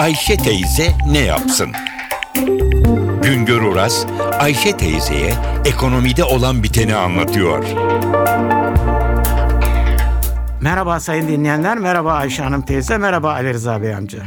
Ayşe teyze ne yapsın? Güngör Oras, Ayşe teyzeye ekonomide olan biteni anlatıyor. Merhaba sayın dinleyenler, merhaba Ayşe Hanım teyze, merhaba Ali Rıza Bey amca.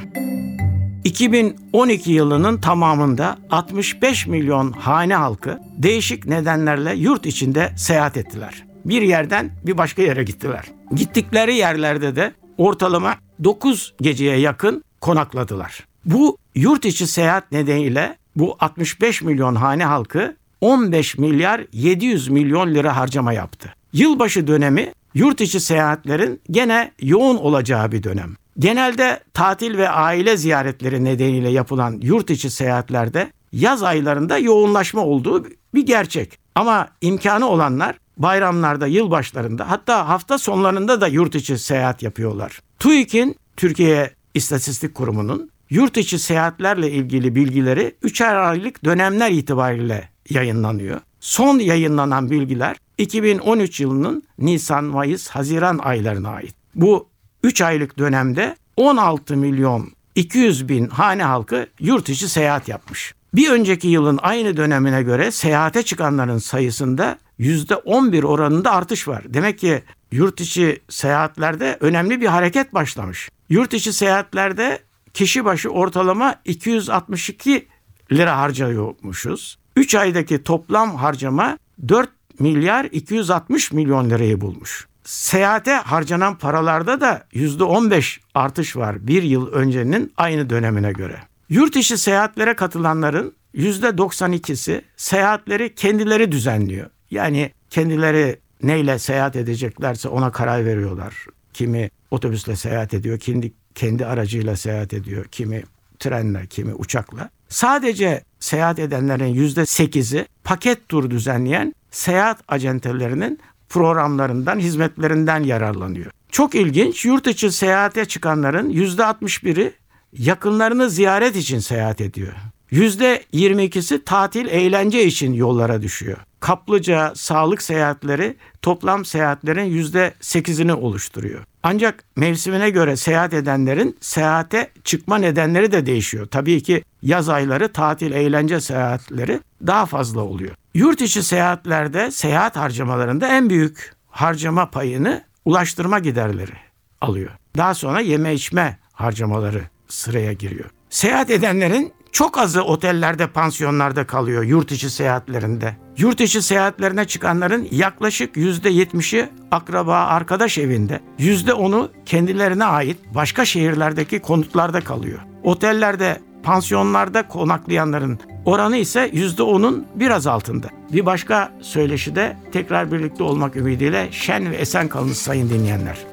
2012 yılının tamamında 65 milyon hane halkı değişik nedenlerle yurt içinde seyahat ettiler. Bir yerden bir başka yere gittiler. Gittikleri yerlerde de ortalama 9 geceye yakın konakladılar. Bu yurt içi seyahat nedeniyle bu 65 milyon hane halkı 15 milyar 700 milyon lira harcama yaptı. Yılbaşı dönemi yurt içi seyahatlerin gene yoğun olacağı bir dönem. Genelde tatil ve aile ziyaretleri nedeniyle yapılan yurt içi seyahatlerde yaz aylarında yoğunlaşma olduğu bir gerçek. Ama imkanı olanlar bayramlarda, yılbaşlarında hatta hafta sonlarında da yurt içi seyahat yapıyorlar. TÜİK'in Türkiye İstatistik Kurumu'nun yurt içi seyahatlerle ilgili bilgileri 3'er aylık dönemler itibariyle yayınlanıyor. Son yayınlanan bilgiler 2013 yılının Nisan, Mayıs, Haziran aylarına ait. Bu 3 aylık dönemde 16 milyon 200 bin hane halkı yurt içi seyahat yapmış. Bir önceki yılın aynı dönemine göre seyahate çıkanların sayısında %11 oranında artış var. Demek ki yurt içi seyahatlerde önemli bir hareket başlamış. Yurt içi seyahatlerde kişi başı ortalama 262 lira harcıyormuşuz. 3 aydaki toplam harcama 4 milyar 260 milyon lirayı bulmuş. Seyahate harcanan paralarda da %15 artış var bir yıl öncenin aynı dönemine göre. Yurt içi seyahatlere katılanların %92'si seyahatleri kendileri düzenliyor. Yani kendileri neyle seyahat edeceklerse ona karar veriyorlar. Kimi otobüsle seyahat ediyor, kendi kendi aracıyla seyahat ediyor, kimi trenle, kimi uçakla. Sadece seyahat edenlerin yüzde sekizi paket tur düzenleyen seyahat acentelerinin programlarından, hizmetlerinden yararlanıyor. Çok ilginç, yurt içi seyahate çıkanların yüzde 61'i yakınlarını ziyaret için seyahat ediyor. Yüzde 22'si tatil, eğlence için yollara düşüyor. Kaplıca, sağlık seyahatleri toplam seyahatlerin yüzde 8'ini oluşturuyor. Ancak mevsimine göre seyahat edenlerin seyahate çıkma nedenleri de değişiyor. Tabii ki yaz ayları tatil, eğlence seyahatleri daha fazla oluyor. Yurt içi seyahatlerde seyahat harcamalarında en büyük harcama payını ulaştırma giderleri alıyor. Daha sonra yeme içme harcamaları sıraya giriyor. Seyahat edenlerin çok azı otellerde, pansiyonlarda kalıyor yurt içi seyahatlerinde. Yurt içi seyahatlerine çıkanların yaklaşık %70'i akraba, arkadaş evinde. %10'u kendilerine ait başka şehirlerdeki konutlarda kalıyor. Otellerde, pansiyonlarda konaklayanların oranı ise %10'un biraz altında. Bir başka söyleşide tekrar birlikte olmak ümidiyle şen ve esen kalınız sayın dinleyenler.